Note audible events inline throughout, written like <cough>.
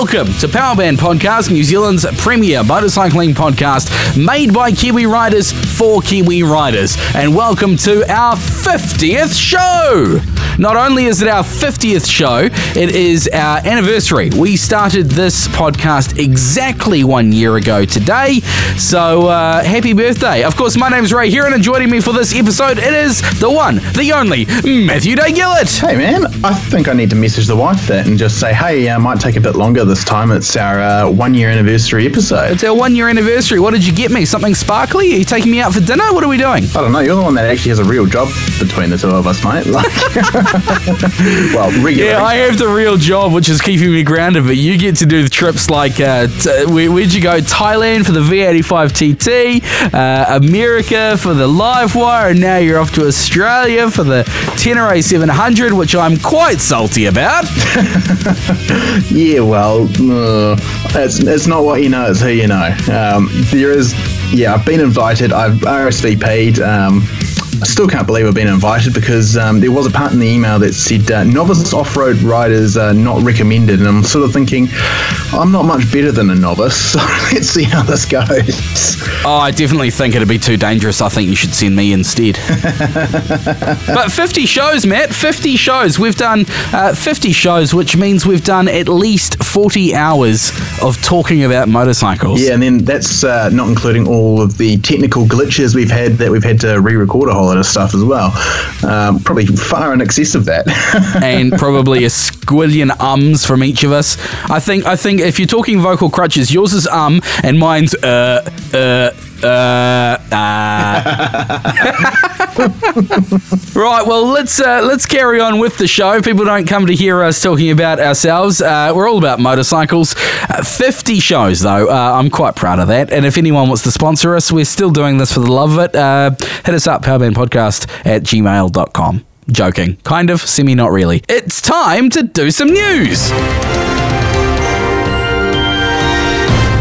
Welcome to Powerband Podcast, New Zealand's premier motorcycling podcast made by Kiwi riders for Kiwi riders. And welcome to our 50th show. Not only is it our 50th show, it is our anniversary. We started this podcast exactly one year ago today. So uh, happy birthday. Of course, my name is Ray Heron, and joining me for this episode, it is the one, the only, Matthew Day Gillett. Hey man, I think I need to message the wife that and just say, hey, uh, might take a bit longer this time. It's our uh, one year anniversary episode. It's our one year anniversary. What did you get me? Something sparkly? Are you taking me out for dinner? What are we doing? I don't know. You're the one that actually has a real job between the two of us, mate. Like, <laughs> <laughs> well, regular. Yeah, I have the real job, which is keeping me grounded, but you get to do the trips like, uh, t- where, would you go? Thailand for the V85 TT, uh, America for the Livewire, and now you're off to Australia for the Tenere 700, which I'm quite salty about. <laughs> yeah, well, uh, it's, it's not what you know, it's who you know. Um, there is, yeah, I've been invited, I've RSVP'd. Um, I still can't believe I've been invited because um, there was a part in the email that said uh, novice off road riders are not recommended. And I'm sort of thinking, I'm not much better than a novice, <laughs> so let's see how this goes. Oh, I definitely think it'd be too dangerous. I think you should send me instead. <laughs> but 50 shows, Matt, 50 shows. We've done uh, 50 shows, which means we've done at least 40 hours of talking about motorcycles. Yeah, and then that's uh, not including all of the technical glitches we've had that we've had to re record a whole lot of stuff as well. Um, probably far in excess of that. <laughs> and probably a squillion ums from each of us. I think I think if you're talking vocal crutches, yours is um and mine's uh uh uh, uh. <laughs> right, well let's uh, let's carry on with the show. People don't come to hear us talking about ourselves. Uh, we're all about motorcycles. Uh, Fifty shows though. Uh, I'm quite proud of that. And if anyone wants to sponsor us, we're still doing this for the love of it. Hit us up, powerbandpodcast at gmail.com. Joking. Kind of, semi not really. It's time to do some news.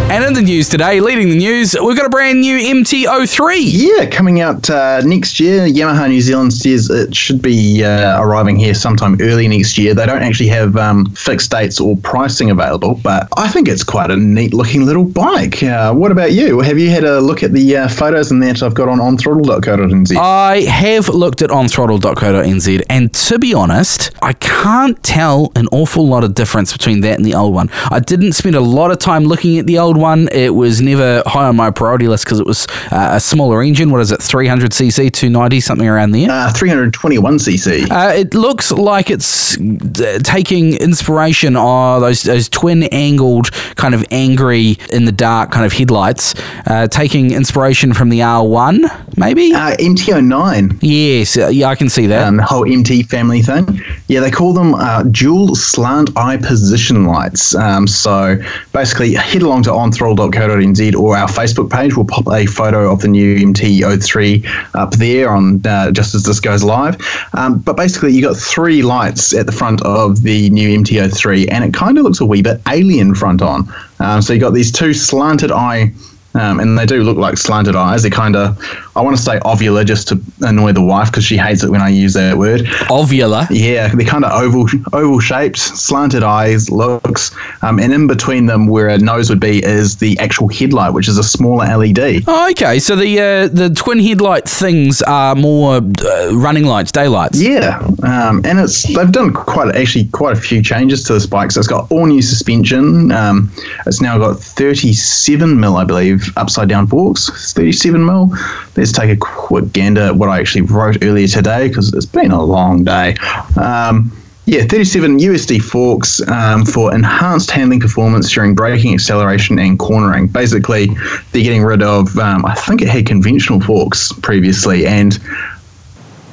And in the news today, leading the news, we've got a brand new MT03. Yeah, coming out uh, next year. Yamaha New Zealand says it should be uh, arriving here sometime early next year. They don't actually have um, fixed dates or pricing available, but I think it's quite a neat looking little bike. Uh, what about you? Have you had a look at the uh, photos and that I've got on onthrottle.co.nz? I have looked at onthrottle.co.nz, and to be honest, I can't tell an awful lot of difference between that and the old one. I didn't spend a lot of time looking at the old one. It was never high on my priority list because it was uh, a smaller engine. What is it, 300cc, 290, something around there? Uh, 321cc. Uh, it looks like it's uh, taking inspiration on those, those twin angled, kind of angry in the dark kind of headlights, uh, taking inspiration from the R1, maybe? Uh, MT09. yes, yeah, I can see that. Um, the whole MT family thing. Yeah, they call them uh, dual slant eye position lights. Um, so basically, head along to onthrottle.co.nz or our Facebook page. We'll pop a photo of the new MT03 up there on uh, just as this goes live. Um, but basically, you got three lights at the front of the new MT03, and it kind of looks a wee bit alien front on. Um, so you got these two slanted eye. Um, and they do look like slanted eyes. They're kind of, I want to say ovular just to annoy the wife because she hates it when I use that word. Ovular. Yeah, they're kind of oval, oval shaped, slanted eyes looks, um, and in between them, where a nose would be, is the actual headlight, which is a smaller LED. Oh, okay. So the uh, the twin headlight things are more uh, running lights, daylights. Yeah, um, and it's they've done quite actually quite a few changes to this bike. So it's got all new suspension. Um, it's now got 37 mil, I believe, upside down forks. 37 mil. Let's take a quick gander at what I actually wrote earlier today because it's been a long day. Um, yeah, 37 USD forks um, for enhanced handling performance during braking, acceleration, and cornering. Basically, they're getting rid of, um, I think it had conventional forks previously, and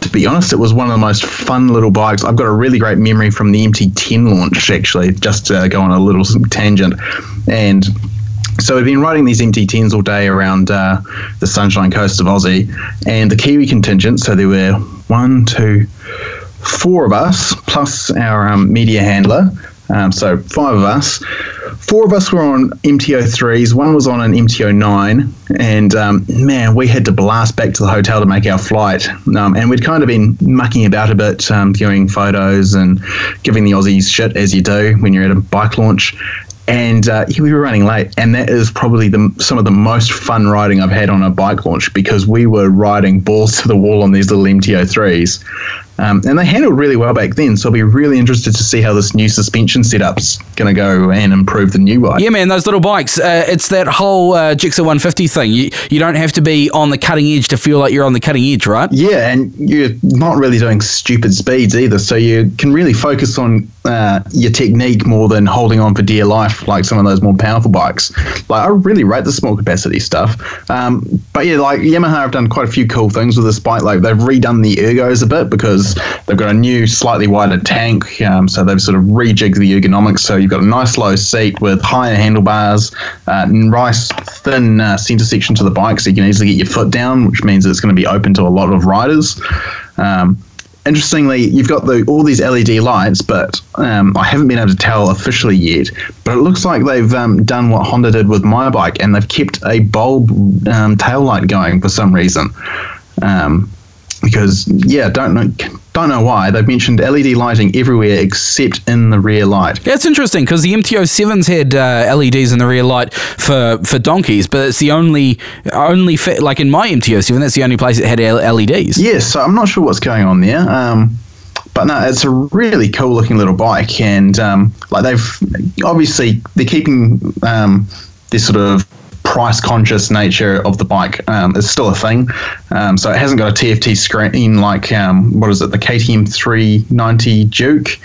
to be honest, it was one of the most fun little bikes. I've got a really great memory from the MT10 launch, actually, just to go on a little tangent. And so we've been riding these MT10s all day around uh, the Sunshine Coast of Aussie, and the Kiwi contingent. So there were one, two, four of us plus our um, media handler. Um, so five of us. Four of us were on MT03s. One was on an MT09, and um, man, we had to blast back to the hotel to make our flight. Um, and we'd kind of been mucking about a bit, um, doing photos and giving the Aussies shit as you do when you're at a bike launch and uh, we were running late, and that is probably the some of the most fun riding I've had on a bike launch because we were riding balls <laughs> to the wall on these little MT03s. Um, and they handled really well back then, so I'll be really interested to see how this new suspension setup's going to go and improve the new bike. Yeah, man, those little bikes. Uh, it's that whole uh, Gixxer 150 thing. You you don't have to be on the cutting edge to feel like you're on the cutting edge, right? Yeah, and you're not really doing stupid speeds either, so you can really focus on uh, your technique more than holding on for dear life like some of those more powerful bikes. Like I really rate the small capacity stuff. Um, but yeah, like Yamaha have done quite a few cool things with this bike. Like they've redone the ergos a bit because they've got a new, slightly wider tank. Um, so they've sort of rejigged the ergonomics. So you've got a nice low seat with higher handlebars, uh, nice thin uh, center section to the bike, so you can easily get your foot down, which means it's going to be open to a lot of riders. Um, interestingly, you've got the, all these LED lights, but um, I haven't been able to tell officially yet. But it looks like they've um, done what Honda did with my bike, and they've kept a bulb um, tail light going for some reason. Um, because yeah, don't know don't know why they've mentioned LED lighting everywhere except in the rear light. Yeah, it's interesting because the MTO sevens had uh, LEDs in the rear light for, for donkeys, but it's the only only like in my MTO seven, that's the only place that had LEDs. Yes, so I'm not sure what's going on there. Um, but no, it's a really cool looking little bike, and um, like they've obviously they're keeping um, this sort of price conscious nature of the bike um, is still a thing. Um, so it hasn't got a TFT screen like um, what is it, the KTM 390 Duke.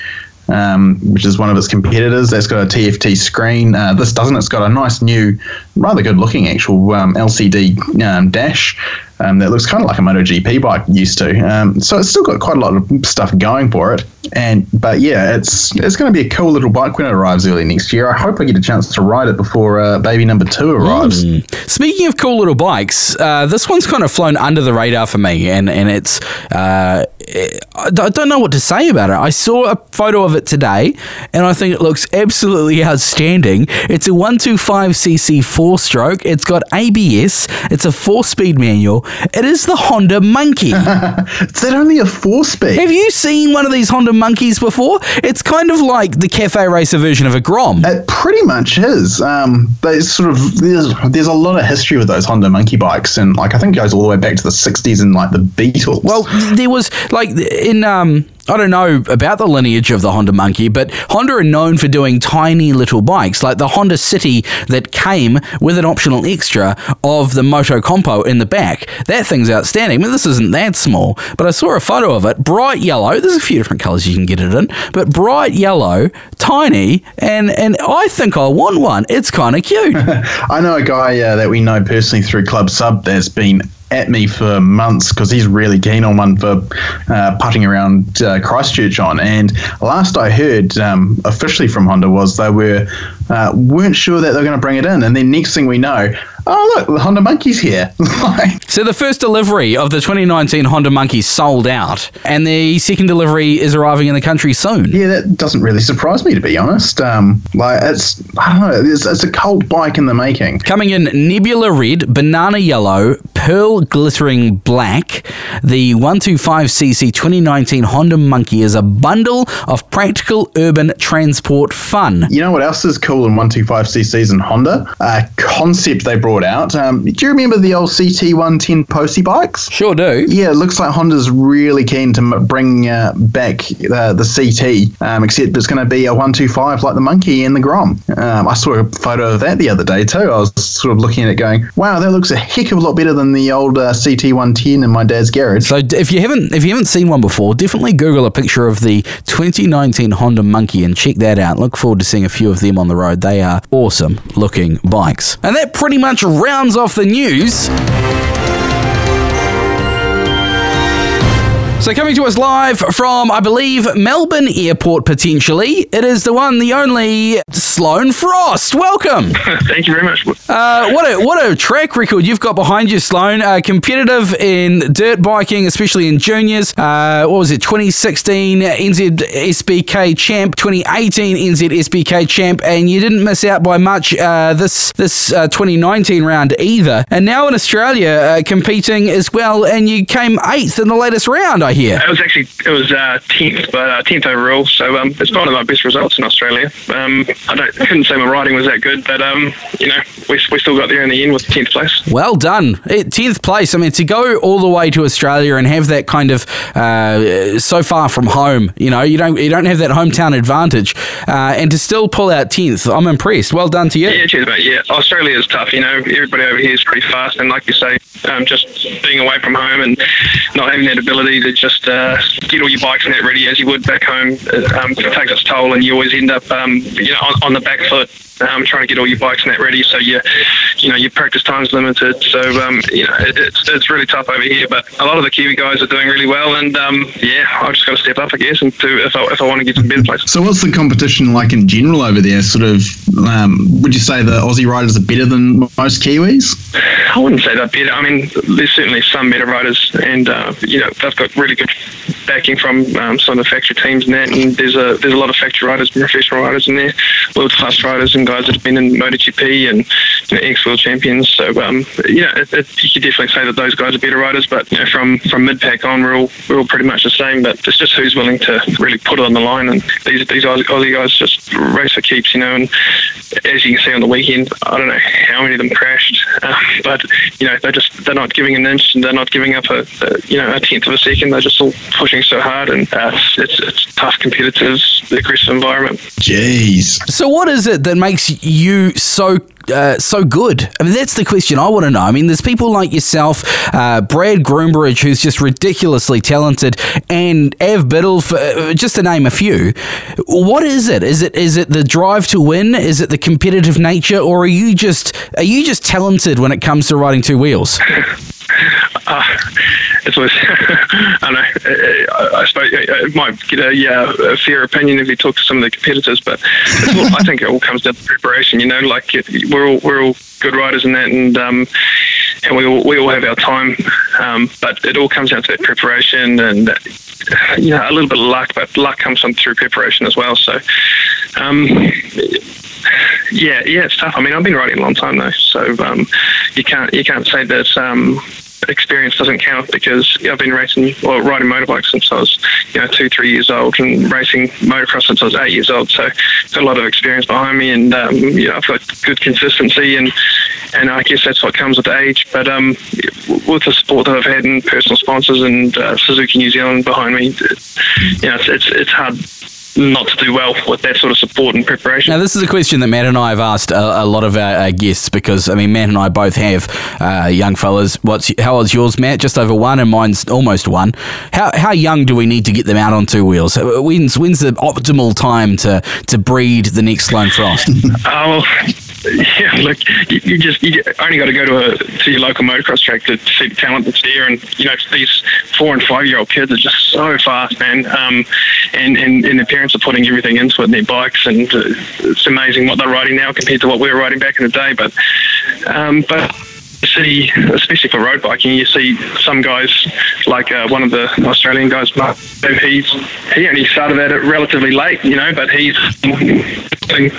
Um, which is one of its competitors. That's got a TFT screen. Uh, this doesn't. It's got a nice new, rather good looking actual um, LCD um, dash that looks kind of like a MotoGP bike used to. So it's still got quite a lot of stuff going for it. And but yeah, it's it's going to be a cool little bike when it arrives early next year. I hope I get a chance to ride it before uh, baby number two arrives. Mm. Speaking of cool little bikes, uh, this one's kind of flown under the radar for me, and and it's uh, I don't know what to say about it. I saw a photo of it today, and I think it looks absolutely <laughs> outstanding. It's a 125cc four stroke. It's got ABS. It's a four speed manual. It is the Honda Monkey. <laughs> is that only a four speed? Have you seen one of these Honda Monkeys before? It's kind of like the cafe racer version of a Grom. It pretty much is. Um, there's sort of there's, there's a lot of history with those Honda Monkey bikes, and like I think it goes all the way back to the '60s and like the Beatles. Well, there was like in um I don't know about the lineage of the Honda Monkey, but Honda are known for doing tiny little bikes, like the Honda City that came with an optional extra of the Motocompo in the back. That thing's outstanding. I mean, this isn't that small, but I saw a photo of it, bright yellow. There's a few different colors you can get it in, but bright yellow, tiny, and and I think I want one. It's kind of cute. <laughs> I know a guy uh, that we know personally through Club Sub that's been at me for months because he's really keen on one for uh, putting around uh, Christchurch on. And last I heard um, officially from Honda was they were uh, weren't sure that they were going to bring it in, and then next thing we know, oh look, the Honda Monkey's here. <laughs> so the first delivery of the 2019 Honda Monkey sold out, and the second delivery is arriving in the country soon. Yeah, that doesn't really surprise me to be honest. Um, like it's I don't know, it's, it's a cult bike in the making. Coming in nebula red, banana yellow, pearl glittering black, the 125cc 2019 Honda Monkey is a bundle of practical urban transport fun. You know what else is cool in 125cc's and Honda? A concept they brought out. Um, do you remember the old CT110 Posty bikes? Sure do. Yeah, it looks like Honda's really keen to bring uh, back uh, the CT, um, except it's going to be a 125 like the Monkey and the Grom. Um, I saw a photo of that the other day too. I was sort of looking at it going, wow, that looks a heck of a lot better than the old uh, CT110 in my dad's garage. So if you haven't if you haven't seen one before, definitely Google a picture of the 2019 Honda Monkey and check that out. Look forward to seeing a few of them on the road. They are awesome looking bikes. And that pretty much rounds off the news. So, coming to us live from, I believe, Melbourne Airport, potentially, it is the one, the only Sloan Frost. Welcome. <laughs> Thank you very much. Uh, what a what a track record you've got behind you, Sloan. Uh, competitive in dirt biking, especially in juniors. Uh, what was it? 2016 NZSBK champ, 2018 NZSBK champ, and you didn't miss out by much uh, this this uh, 2019 round either. And now in Australia, uh, competing as well, and you came eighth in the latest round. I hear. It was actually it was uh, tenth, but uh, tenth overall. So um, it's one of my best results in Australia. Um, I don't couldn't say my riding was that good, but um, you know we, we still got there in the end with tenth place. Well done, Eh, tenth place. I mean, to go all the way to Australia and have that kind of uh, so far from home, you know, you don't you don't have that hometown advantage, uh, and to still pull out tenth, I'm impressed. Well done to you. Yeah, cheers, mate. Yeah, Australia is tough. You know, everybody over here is pretty fast, and like you say, um, just being away from home and not having that ability to just uh, get all your bikes and that ready as you would back home uh, um, takes its toll, and you always end up, um, you know, on, on the back foot. Um, trying to get all your bikes and that ready, so you, you know, your practice time's limited. So um, you know, it, it's it's really tough over here. But a lot of the Kiwi guys are doing really well, and um, yeah, I've just got to step up, I guess, and to if I, if I want to get to better places. So, what's the competition like in general over there? Sort of, um, would you say the Aussie riders are better than most Kiwis? I wouldn't say they're better. I mean, there's certainly some better riders, and uh, you know they've got really good backing from um, some of the factory teams and that. And there's a there's a lot of factory riders, professional riders in there, world class riders, and guys that have been in MotoGP and you know, ex world champions. So um, you know, it, it, you could definitely say that those guys are better riders. But you know, from from mid pack on, we're all we're all pretty much the same. But it's just who's willing to really put it on the line. And these these Aussie Aussie guys just race for keeps, you know. And as you can see on the weekend, I don't know how many of them crashed, uh, but you know they're just they're not giving an inch and they're not giving up a, a you know a tenth of a second. They're just all pushing so hard, and uh, it's it's tough, competitive, aggressive environment. Jeez. So, what is it that makes you so uh, so good? I mean, that's the question I want to know. I mean, there's people like yourself, uh, Brad Groombridge, who's just ridiculously talented, and Av Biddle, for, uh, just to name a few. What is it? Is it is it the drive to win? Is it the competitive nature, or are you just are you just talented when it comes to riding two wheels? <laughs> Uh, it's always, <laughs> I know, I, I suppose it might get a, yeah, a fair opinion if you talk to some of the competitors, but all, I think it all comes down to preparation, you know, like we're all, we're all good riders in that and, um, and we all, we all have our time, um, but it all comes down to that preparation and, you know, a little bit of luck, but luck comes from through preparation as well. So, um, yeah, yeah, it's tough. I mean, I've been riding a long time though, so um, you can't you can't say that um, experience doesn't count because I've been racing or riding motorbikes since I was you know two three years old and racing motocross since I was eight years old. So I've got a lot of experience behind me, and um, you know I've got good consistency and. And I guess that's what comes with age. But um, with the support that I've had and personal sponsors and uh, Suzuki New Zealand behind me, you know, it's, it's, it's hard not to do well with that sort of support and preparation. Now, this is a question that Matt and I have asked a, a lot of our, our, guests because, I mean, Matt and I both have uh, young fellas. What's How old's yours, Matt? Just over one, and mine's almost one. How, how young do we need to get them out on two wheels? When's, when's the optimal time to, to breed the next Sloan Frost? <laughs> oh, yeah, look, you, you just you only got to go to a to your local motocross track to see the talent that's there, and you know these four and five year old kids are just so fast, man. Um, and, and and their parents are putting everything into it their bikes, and uh, it's amazing what they're riding now compared to what we were riding back in the day. But um, but see, especially for road biking, you see some guys like uh, one of the Australian guys, Mark. He's he only started at it relatively late, you know, but he's doing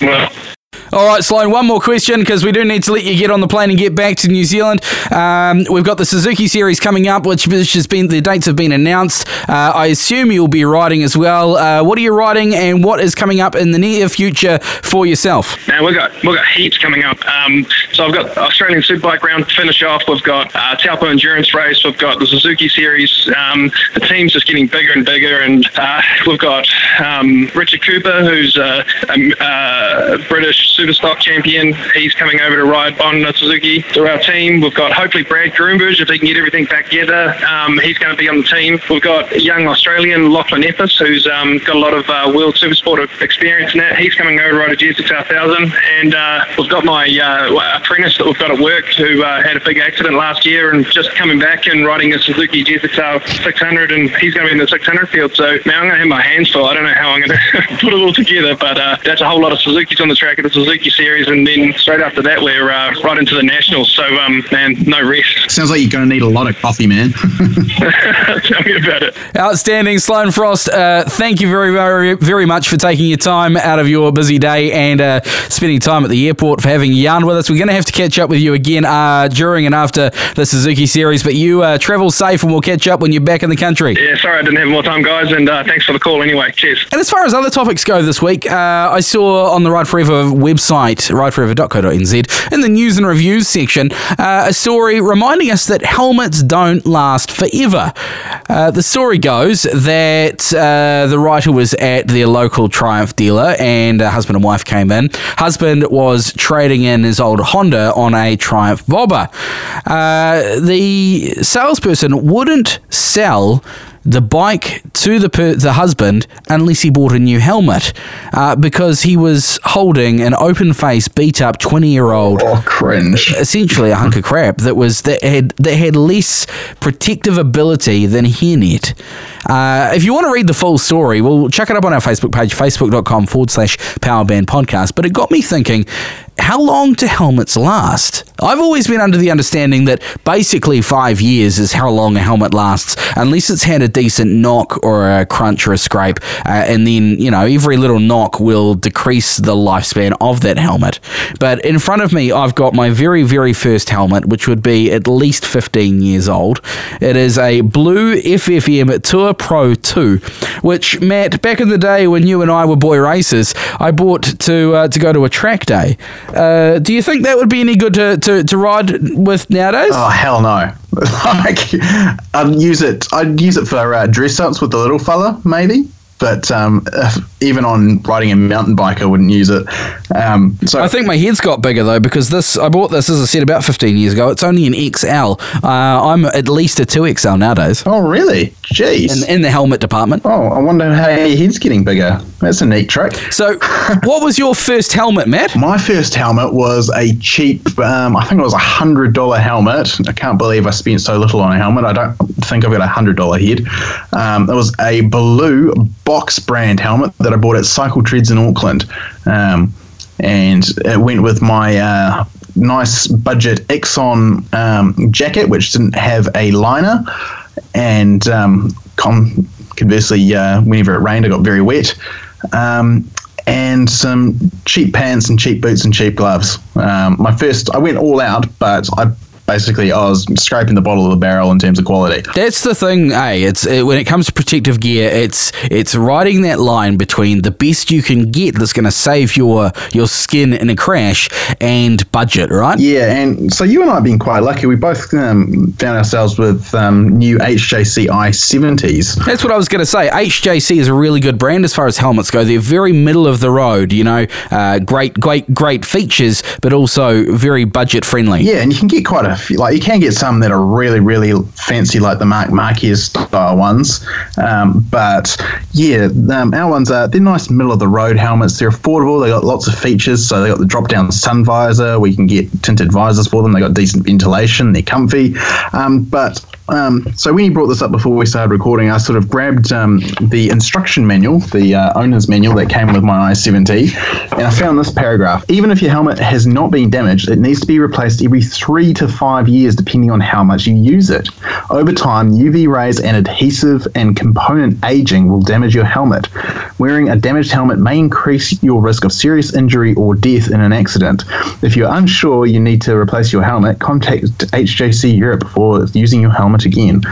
well. All right, Sloan, one more question because we do need to let you get on the plane and get back to New Zealand. Um, we've got the Suzuki Series coming up, which, which has been the dates have been announced. Uh, I assume you'll be riding as well. Uh, what are you riding, and what is coming up in the near future for yourself? Now we've got we've got heaps coming up. Um, so I've got Australian Superbike round to finish off. We've got uh, Taupo Endurance Race. We've got the Suzuki Series. Um, the team's just getting bigger and bigger, and uh, we've got um, Richard Cooper, who's a, a, a British Superstock champion. He's coming over to ride on a Suzuki to our team. We've got hopefully Brad Groombridge, if he can get everything back together. Um, he's going to be on the team. We've got young Australian Lachlan Epis, who's um, got a lot of uh, World Supersport experience in that. He's coming over to ride a GSX 1000. And uh, we've got my uh, apprentice that we've got at work who uh, had a big accident last year and just coming back and riding a Suzuki GSXR 600, and he's going to be in the 600 field. So now I'm going to have my hands full. I don't know how I'm going <laughs> to put it all together, but uh, that's a whole lot of Suzuki's on the track at the Suzuki Suzuki Series, and then straight after that, we're uh, right into the Nationals. So, um, man, no rest. Sounds like you're going to need a lot of coffee, man. <laughs> <laughs> Tell me about it. Outstanding, Sloan Frost. Uh, thank you very, very, very much for taking your time out of your busy day and uh, spending time at the airport for having a yarn with us. We're going to have to catch up with you again uh, during and after the Suzuki Series, but you uh, travel safe and we'll catch up when you're back in the country. Yeah, sorry I didn't have more time, guys, and uh, thanks for the call anyway. Cheers. And as far as other topics go this week, uh, I saw on the Ride Forever website, rideforever.co.nz, in the news and reviews section, uh, a story reminding us that helmets don't last forever. Uh, the story goes that uh, the writer was at their local Triumph dealer and a husband and wife came in. Husband was trading in his old Honda on a Triumph Bobber. Uh, the salesperson wouldn't sell the bike to the per- the husband unless he bought a new helmet uh, because he was holding an open face beat up 20 year old oh, cringe. essentially a hunk of crap that was that had that had less protective ability than a hairnet. Uh, if you want to read the full story, well, check it up on our Facebook page, facebook.com forward slash powerband podcast. But it got me thinking, how long do helmets last? I've always been under the understanding that basically five years is how long a helmet lasts, unless it's had a decent knock or a crunch or a scrape, uh, and then you know every little knock will decrease the lifespan of that helmet. But in front of me, I've got my very very first helmet, which would be at least 15 years old. It is a blue FFM Tour Pro 2, which Matt, back in the day when you and I were boy racers, I bought to uh, to go to a track day. Uh, do you think that would be any good to, to, to ride with nowadays? Oh hell no! <laughs> like, I'd use it. I'd use it for uh, dress ups with the little fella, maybe. But um, even on riding a mountain bike, I wouldn't use it. Um, so I think my head's got bigger though because this I bought this as I said about 15 years ago. It's only an XL. Uh, I'm at least a 2XL nowadays. Oh really? Jeez. In, in the helmet department. Oh, I wonder how your head's getting bigger. That's a neat trick. So, <laughs> what was your first helmet, Matt? My first helmet was a cheap, um, I think it was a hundred dollar helmet. I can't believe I spent so little on a helmet. I don't think I've got a hundred dollar head. Um, it was a blue box brand helmet that I bought at Cycle Treads in Auckland, um, and it went with my. Uh, nice budget Exxon um, jacket, which didn't have a liner, and um, com- conversely, uh, whenever it rained, I got very wet. Um, and some cheap pants and cheap boots and cheap gloves. Um, my first, I went all out, but I basically I was scraping the bottom of the barrel in terms of quality. That's the thing, eh? It's it, when it comes to protective gear, it's it's riding that line between the best you can get that's going to save your your skin in a crash and budget, right? Yeah, and so you and I have been quite lucky. We both um, found ourselves with um, new HJC i70s. That's what I was going to say. HJC is a really good brand as far as helmets go. They're very middle of the road, you know, uh, great, great, great features, but also very budget friendly. Yeah, and you can get quite a few. Like you can get some that are really, really fancy, like the Marc Marquez style ones. Um, but yeah, um, our ones are they're nice middle of the road helmets. They're affordable. They got lots of features. So they got the drop down sun visor. We can get tinted visors for them. They got decent ventilation. They're comfy. Um, but um, so when you brought this up before we started recording, I sort of grabbed um, the instruction manual, the uh, owner's manual that came with my i70, and I found this paragraph. Even if your helmet has not been damaged, it needs to be replaced every three to five years, depending on how much you use it. Over time, UV rays and adhesive and component aging will damage your helmet. Wearing a damaged helmet may increase your risk of serious injury or death in an accident. If you're unsure you need to replace your helmet, contact HJC Europe for using your helmet again.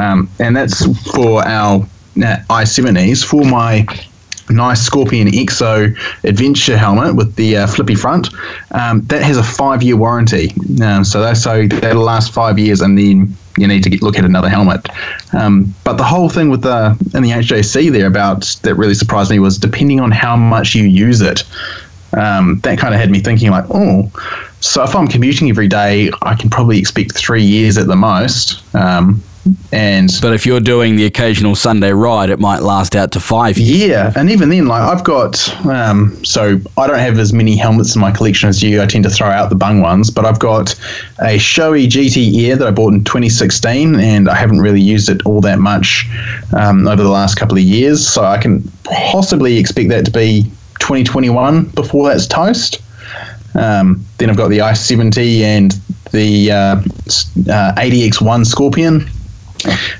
Um, and that's for our uh, i70s. For my nice Scorpion EXO adventure helmet with the uh, flippy front, um, that has a five year warranty. Um, so that's so that'll last five years, and then you need to get, look at another helmet. Um, but the whole thing with the in the HJC there about that really surprised me was depending on how much you use it. Um, that kind of had me thinking like, oh, so if I'm commuting every day, I can probably expect three years at the most. Um, and but if you're doing the occasional Sunday ride, it might last out to five years. Yeah, and even then, like I've got, um, so I don't have as many helmets in my collection as you. I tend to throw out the bung ones, but I've got a Shoei GT Air that I bought in 2016, and I haven't really used it all that much um, over the last couple of years. So I can possibly expect that to be 2021 before that's toast. Um, then I've got the i70 and the uh, uh, ADX1 Scorpion.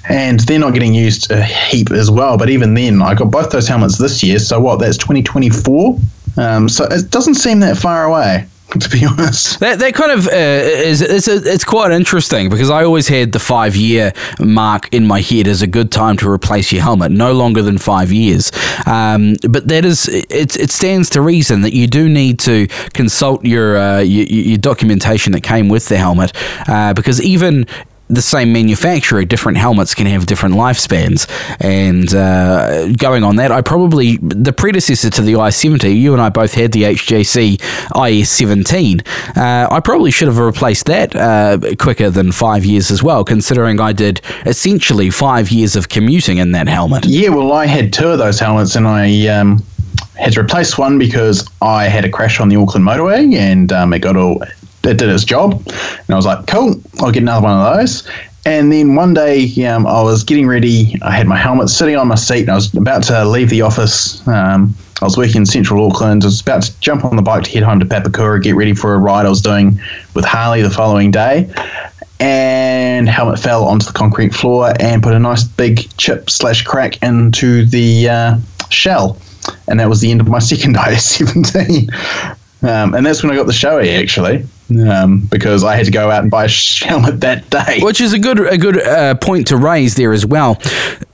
And they're not getting used a heap as well. But even then, I got both those helmets this year. So what? That's 2024. Um, so it doesn't seem that far away. <laughs> to be honest. That, that kind of uh, is it's, it's quite interesting because I always had the five year mark in my head as a good time to replace your helmet, no longer than five years. Um, but that is it, it stands to reason that you do need to consult your uh, your, your, documentation that came with the helmet uh, because even the same manufacturer, different helmets can have different lifespans. And uh, going on that, I probably, the predecessor to the i70, you and I both had the HJC IS17. Uh, I probably should have replaced that uh, quicker than five years as well, considering I did essentially five years of commuting in that helmet. Yeah, well, I had two of those helmets and I. Um had to replace one because I had a crash on the Auckland motorway and um, it got all it did its job. And I was like, cool, I'll get another one of those. And then one day, um, I was getting ready. I had my helmet sitting on my seat, and I was about to leave the office. Um, I was working in central Auckland. I was about to jump on the bike to head home to Papakura, get ready for a ride I was doing with Harley the following day. And helmet fell onto the concrete floor and put a nice big chip slash crack into the uh, shell. And that was the end of my <laughs> second IS 17. Um, and that's when I got the Shoei, actually um, because I had to go out and buy a <laughs> helmet that day. Which is a good a good uh, point to raise there as well.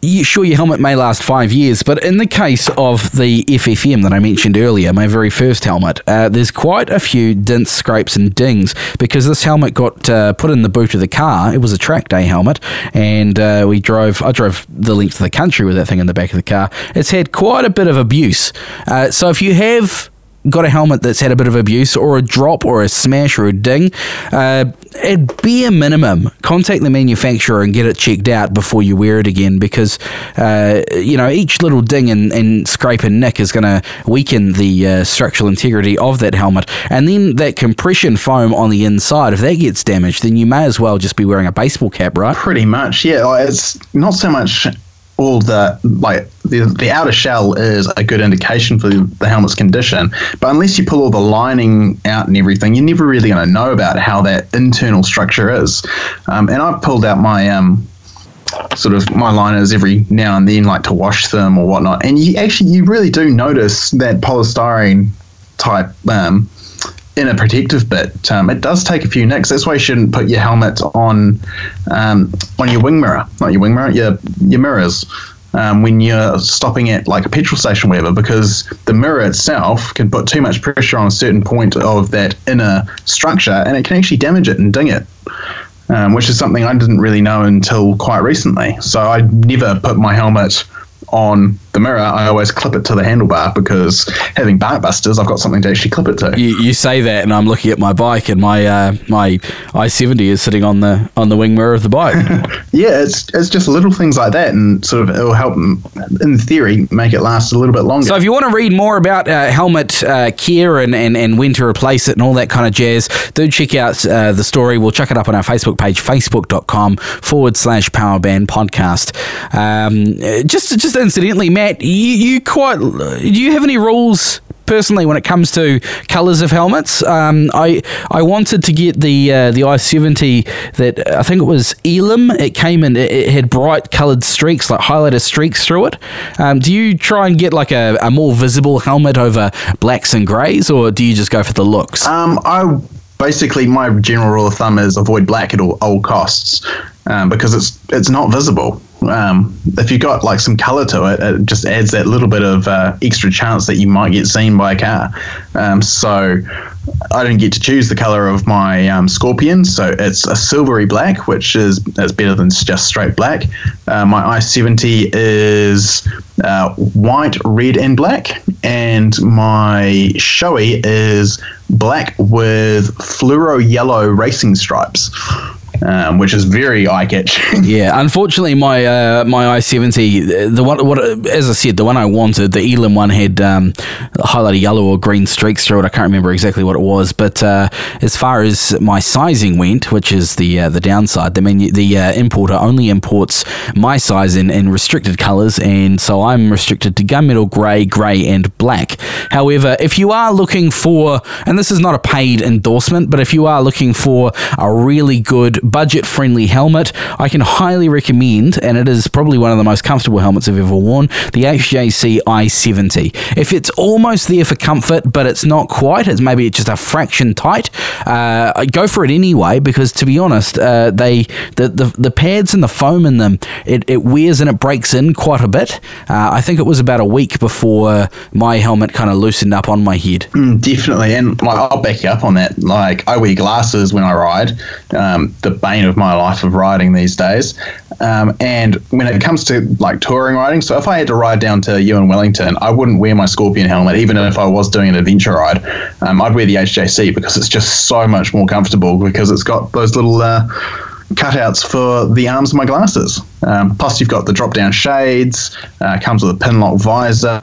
You, sure, your helmet may last five years, but in the case of the FFM that I mentioned earlier, my very first helmet, uh, there's quite a few dents, scrapes, and dings because this helmet got uh, put in the boot of the car. It was a track day helmet, and uh, we drove. I drove the length of the country with that thing in the back of the car. It's had quite a bit of abuse. Uh, so if you have got a helmet that's had a bit of abuse or a drop or a smash or a ding, uh, at bare minimum, contact the manufacturer and get it checked out before you wear it again because, uh, you know, each little ding and, and, scrape and nick is going to weaken the uh, structural integrity of that helmet. And then that compression foam on the inside, if that gets damaged, then you may as well just be wearing a baseball cap, right? Pretty much, yeah. It's not so much all the like the, the outer shell is a good indication for the helmet's condition but unless you pull all the lining out and everything you're never really going to know about how that internal structure is. Um, and i've pulled out my um, sort of my liners every now and then like to wash them or whatnot and you actually you really do notice that polystyrene type um, in a protective bit, um, it does take a few nicks. That's why you shouldn't put your helmet on um, on your wing mirror, not your wing mirror, your your mirrors. Um, when you're stopping at like a petrol station, whatever, because the mirror itself can put too much pressure on a certain point of that inner structure, and it can actually damage it and ding it. Um, which is something I didn't really know until quite recently. So I never put my helmet on the mirror, I always clip it to the handlebar because having bark busters, I've got something to actually clip it to. You, you say that, and I'm looking at my bike, and my uh, my i70 is sitting on the on the wing mirror of the bike. <laughs> yeah, it's it's just little things like that, and sort of it'll help, in theory, make it last a little bit longer. So if you want to read more about uh, helmet uh, care and, and and when to replace it and all that kind of jazz, do check out uh, the story. We'll chuck it up on our Facebook page, facebook.com forward slash powerband podcast. Um, just just incidentally, Matt Matt, you, you quite do you have any rules personally when it comes to colours of helmets. Um, I I wanted to get the uh, the i seventy that I think it was Elim. It came. It, it had bright coloured streaks, like highlighter streaks through it. Um, do you try and get like a, a more visible helmet over blacks and greys, or do you just go for the looks? Um, I basically my general rule of thumb is avoid black at all, all costs um, because it's it's not visible um, if you've got like some color to it, it just adds that little bit of uh, extra chance that you might get seen by a car. Um, so I didn't get to choose the color of my um, Scorpion, so it's a silvery black, which is is better than just straight black. Uh, my i70 is uh, white, red, and black, and my Shoei is black with fluoro yellow racing stripes. Um, which is very eye catching. <laughs> Yeah, unfortunately, my uh, my i seventy, the one what as I said, the one I wanted, the Elim one had um, highlighted yellow or green streaks through it. I can't remember exactly what it was, but uh, as far as my sizing went, which is the uh, the downside, the menu, the uh, importer only imports my size in, in restricted colours, and so I'm restricted to gunmetal grey, grey, and black. However, if you are looking for, and this is not a paid endorsement, but if you are looking for a really good budget friendly helmet, I can highly recommend, and it is probably one of the most comfortable helmets I've ever worn, the HJC i70. If it's almost there for comfort, but it's not quite, it's maybe just a fraction tight, uh, go for it anyway, because to be honest, uh, they the, the, the pads and the foam in them, it, it wears and it breaks in quite a bit. Uh, I think it was about a week before my helmet kind of loosened up on my head. Mm, definitely, and like, I'll back you up on that. Like I wear glasses when I ride, um, the bane of my life of riding these days. Um, and when it comes to like touring riding, so if I had to ride down to you in Wellington, I wouldn't wear my Scorpion helmet, even if I was doing an adventure ride. Um, I'd wear the HJC because it's just so much more comfortable because it's got those little. Uh, cutouts for the arms of my glasses. Um, plus, you've got the drop-down shades. Uh, comes with a pinlock visor.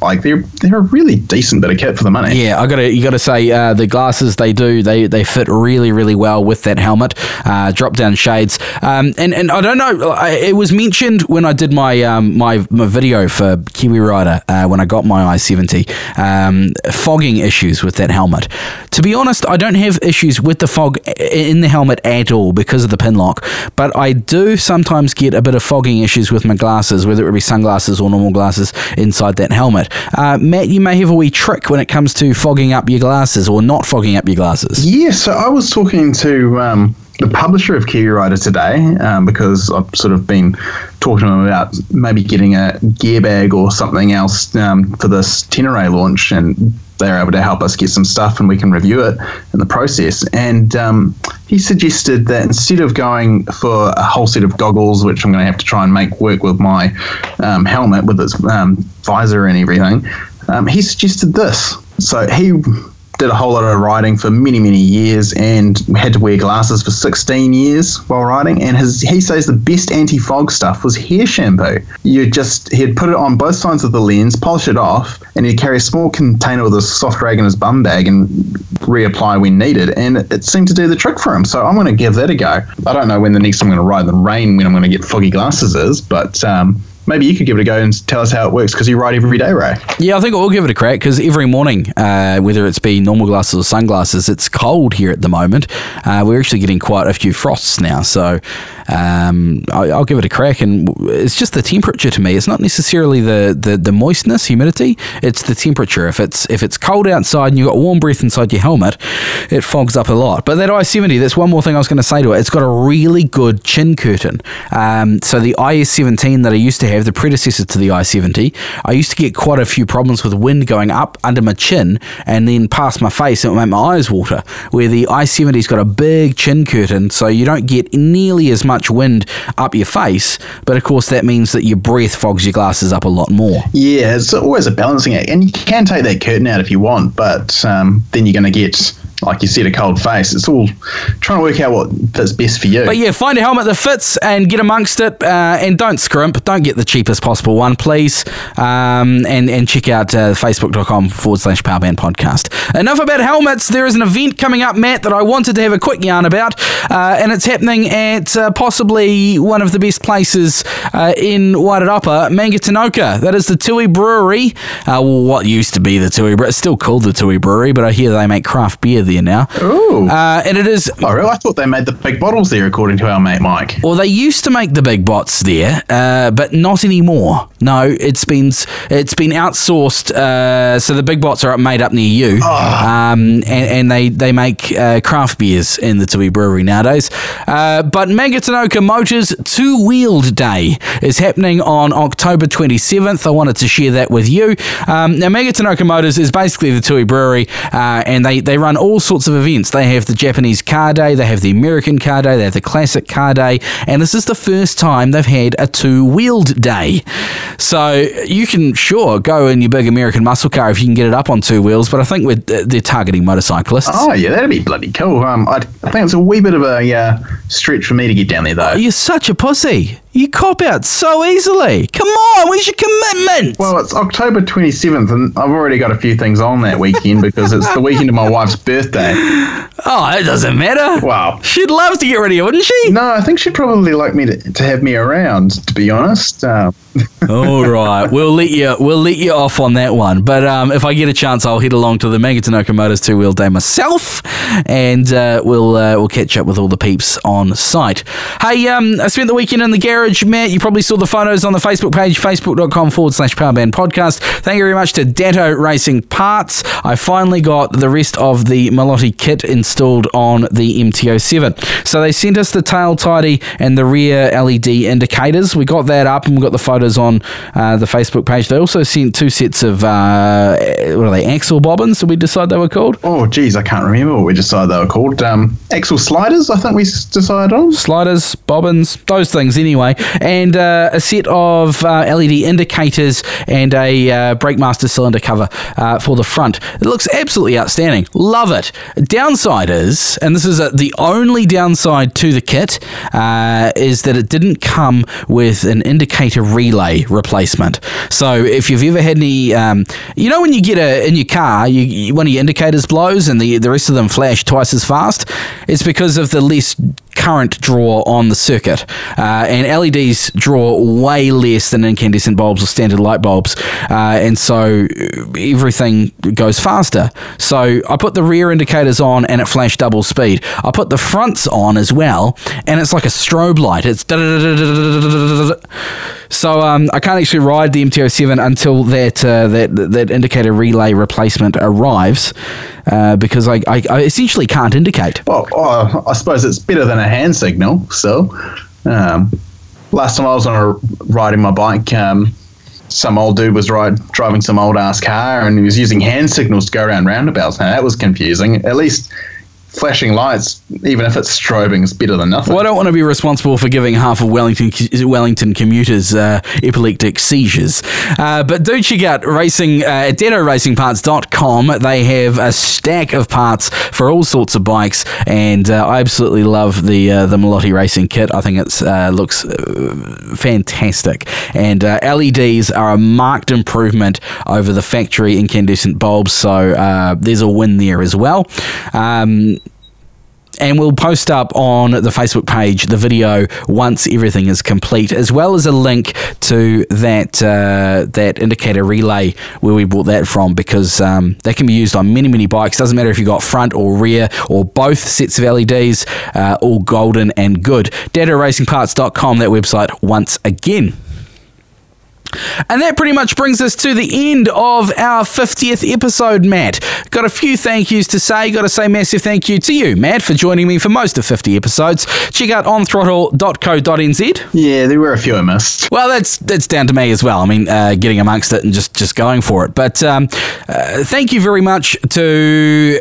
Like they're they're a really decent bit of kit for the money. Yeah, I got to you got to say uh, the glasses they do they they fit really really well with that helmet. Uh, drop-down shades. Um, and and I don't know. It was mentioned when I did my um, my, my video for Kiwi Rider uh, when I got my i70. Um, fogging issues with that helmet. To be honest, I don't have issues with the fog in the helmet at all because of the pinlock. But I do sometimes get a bit of fogging issues with my glasses, whether it be sunglasses or normal glasses inside that helmet. Uh, Matt, you may have a wee trick when it comes to fogging up your glasses or not fogging up your glasses. Yeah, so I was talking to. Um the publisher of Kiwi Rider today, um, because I've sort of been talking to them about maybe getting a gear bag or something else um, for this Tenere launch, and they're able to help us get some stuff and we can review it in the process. And um, he suggested that instead of going for a whole set of goggles, which I'm going to have to try and make work with my um, helmet with its um, visor and everything, um, he suggested this. So he did a whole lot of riding for many, many years and had to wear glasses for 16 years while riding. And his he says the best anti fog stuff was hair shampoo. You just, he'd put it on both sides of the lens, polish it off, and he'd carry a small container with a soft rag in his bum bag and reapply when needed. And it seemed to do the trick for him. So I'm going to give that a go. I don't know when the next time I'm going to ride in the rain when I'm going to get foggy glasses is, but um, maybe you could give it a go and tell us how it works because you ride every day, Ray. Yeah, I think we'll give it a crack because every morning, uh, whether it's be normal glasses or sunglasses, it's cold here at the moment. Uh, we're actually getting quite a few frosts now, so um, I, will give it a crack. And it's just the temperature to me. It's not necessarily the, the, the moistness, humidity. It's the temperature. If it's if it's cold outside and you've got warm breath inside your helmet, it fogs up a lot. But that i70, that's one more thing I was going to say to it. It's got a really good chin curtain. Um, so the IS17 that I used to have, the predecessor to the i70, I used to get quite a few problems with wind going up under my chin and then past my face. And it make my eyes water. Where the i70's got a big chin curtain, so you don't get nearly as much much wind up your face, but of course that means that your breath fogs your glasses up a lot more. Yeah, it's always a balancing act, and you can take that curtain out if you want, but um, then you're going to get like you said, a cold face. It's all trying to work out what fits best for you. But yeah, find a helmet that fits and get amongst it, uh, and don't scrimp. Don't get the cheapest possible one, please. Um, and and check out uh, facebook.com forward slash powerband podcast. Enough about helmets. There is an event coming up, Matt, that I wanted to have a quick yarn about, uh, and it's happening at uh, possibly one of the best places uh, in Wairarapa, Mangatinoka. That is the Tui Brewery. Uh, what used to be the Tui Brewery. It's still called the Tui Brewery, but I hear they make craft beer there now. Ooh. Uh, and it is. Oh, really? I thought they made the big bottles there, according to our mate Mike. Well, they used to make the big bots there, uh, but not anymore. No, it's been it's been outsourced. Uh, so the big bots are made up near you, oh. um, and, and, they they make uh, craft beers in the Tui Brewery nowadays. Uh, but Mangatinoka Motors Two Wheeled Day is happening on October 27th. I wanted to share that with you. Um, now, Mangatinoka Motors is basically the Tui Brewery, uh, and they they run all sorts of events. They have the Japanese car day, they have the American car day, they have the classic car day, and this is the first time they've had a two wheeled day. So you can sure go in your big American muscle car if you can get it up on two wheels, but I think we're, they're targeting motorcyclists. Oh, yeah, that'd be bloody cool. Um, I'd I think it's a wee bit of a uh, stretch for me to get down there, though. You're such a pussy. You cop out so easily. Come on, where's your commitment? Well, it's October 27th, and I've already got a few things on that weekend because it's the weekend of my wife's birthday. oh, it doesn't matter. Wow. She'd love to get rid of you, wouldn't she? No, I think she'd probably like me to, to have me around, to be honest. Uh, <laughs> All right, we'll let you we'll let you off on that one. But um, if I get a chance, I'll head along to the Mangatinoka Motors two wheel day myself, and uh, we'll uh, we'll catch up with all the peeps on site. Hey, um, I spent the weekend in the garage, Matt. You probably saw the photos on the Facebook page, facebook.com forward slash Powerband Podcast. Thank you very much to Datto Racing Parts. I finally got the rest of the Melotti kit installed on the MT07. So they sent us the tail tidy and the rear LED indicators. We got that up and we got the photos on uh, the Facebook page. They also sent two sets of uh, what are they? Axle bobbins. Did we decide they were called? oh, geez, I can't remember what we decided they were called. Um, axle sliders, I think we decided on. sliders, bobbins, those things anyway, and uh, a set of uh, LED indicators and a uh, brake master cylinder cover uh, for the front. It looks absolutely outstanding. Love it. Downside is, and this is uh the only downside to the kit, uh, is that it didn't come with an indicator relay replacement. So if you've ever had any, um, you know, when you get a in your car, you, you, one of your indicators blows and the the rest of them flash twice as fast. It's because of the less current draw on the circuit. Uh, and LEDs draw way less than incandescent bulbs or standard light bulbs. Uh, and so uh, everything goes faster. So I put the rear indicators on and it flashed double speed. I put the fronts on as well and it's like a strobe light. It's so um, I can't actually ride the MT07 until that uh, that that indicator relay replacement arrives uh, because I, I, I essentially can't indicate. Well, oh, I suppose it's better than a hand signal. So, um, last time I was on a riding my bike, um, some old dude was ride, driving some old ass car, and he was using hand signals to go around roundabouts. Now that was confusing. At least flashing lights, even if it's strobing, is better than nothing. Well, I don't want to be responsible for giving half of Wellington Wellington commuters uh, epileptic seizures. Uh, but do check out racing uh, at DettoRacingParts.com. They have a stack of parts for all sorts of bikes, and uh, I absolutely love the uh, the Melotti racing kit. I think it uh, looks uh, fantastic, and LEDs are a marked improvement over the factory incandescent bulbs. So there's a win there as well. Um, and we'll post up on the Facebook page the video once everything is complete, as well as a link to that uh, that indicator relay where we bought that from, because um, that can be used on many many bikes. Doesn't matter if you've got front or rear or both sets of LEDs, uh, all golden and good. DattoRacingParts.com, that website once again. And that pretty much brings us to the end of our 50th episode, Matt. Got a few thank yous to say. Got to say massive thank you to you, Matt, for joining me for most of 50 episodes. Check out onthrottle.co.nz. yeah, there were a few I missed. Well, that's that's down to me as well. I mean, uh, getting amongst it and just, just going for it. But um, uh, thank you very much to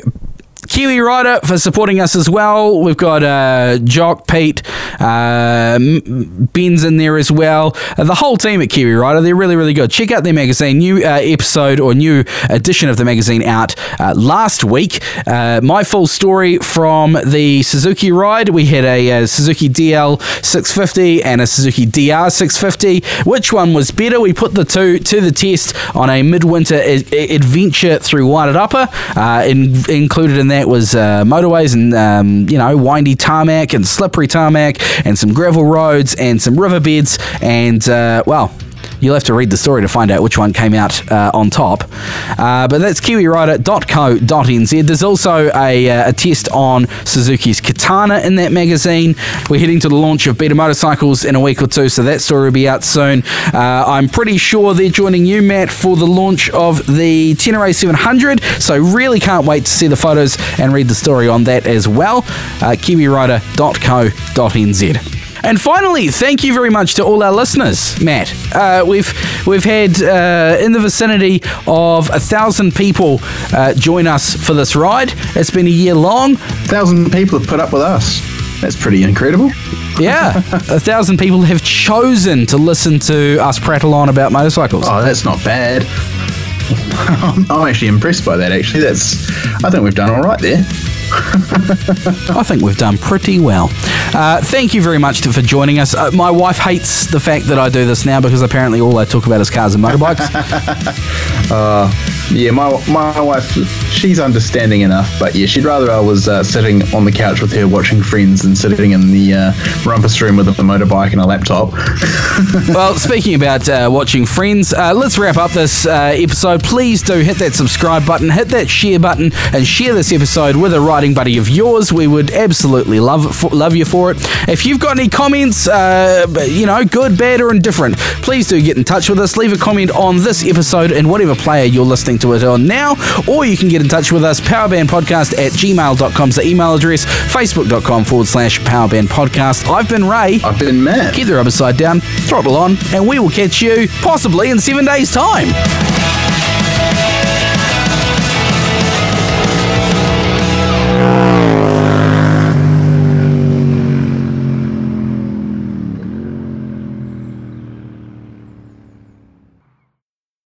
Kiwi Rider for supporting us as well. We've got uh, Jock, Pete, uh, Ben's in there as well. Uh, the whole team at Kiwi Rider, they're really, really good. Check out their magazine. New uh, episode or new edition of the magazine out uh, last week. Uh, my full story from the Suzuki ride. We had a, uh Suzuki DL 650 and a Suzuki DR 650. Which one was better? We put the two to the test on a midwinter a- adventure through Wairarapa. Uh, in, included in that was uh, motorways and um, you know windy tarmac and slippery tarmac and some gravel roads and some riverbeds and uh, well. You'll have to read the story to find out which one came out uh, on top. Uh, but that's kiwirider.co.nz. There's also a, uh, a test on Suzuki's Katana in that magazine. We're heading to the launch of Beta Motorcycles in a week or two, so that story will be out soon. Uh, I'm pretty sure they're joining you, Matt, for the launch of the Tenere 700, so really can't wait to see the photos and read the story on that as well. Uh, kiwirider.co.nz. And finally, thank you very much to all our listeners, Matt. Uh, we've we've had uh, in the vicinity of a thousand people uh, join us for this ride. It's been a year long. A thousand people have put up with us. That's pretty incredible. Yeah, <laughs> a thousand people have chosen to listen to us prattle on about motorcycles. Oh, that's not bad. <laughs> I'm actually impressed by that. Actually, that's. I think we've done all right there. I think we've done pretty well. Uh, thank you very much for joining us. Uh, my wife hates the fact that I do this now because apparently all I talk about is cars and motorbikes. <laughs> Uh, yeah, my my wife, she's understanding enough, but yeah, she'd rather I was uh, sitting on the couch with her watching Friends than sitting in the uh, rumpus room with a motorbike and a laptop. <laughs> well, speaking about uh, watching Friends, uh, let's wrap up this uh, episode. Please do hit that subscribe button, hit that share button, and share this episode with a riding buddy of yours. We would absolutely love for, love you for it. If you've got any comments, uh, you know, good, bad, or indifferent, please do get in touch with us. Leave a comment on this episode and whatever player you're listening to it on now, or you can get in touch with us, powerbandpodcast at gmail.com is the email address, facebook.com forward slash powerbandpodcast. I've been Ray. I've been Matt. Keep the rubber side down, throttle on, and we will catch you possibly in seven days' time.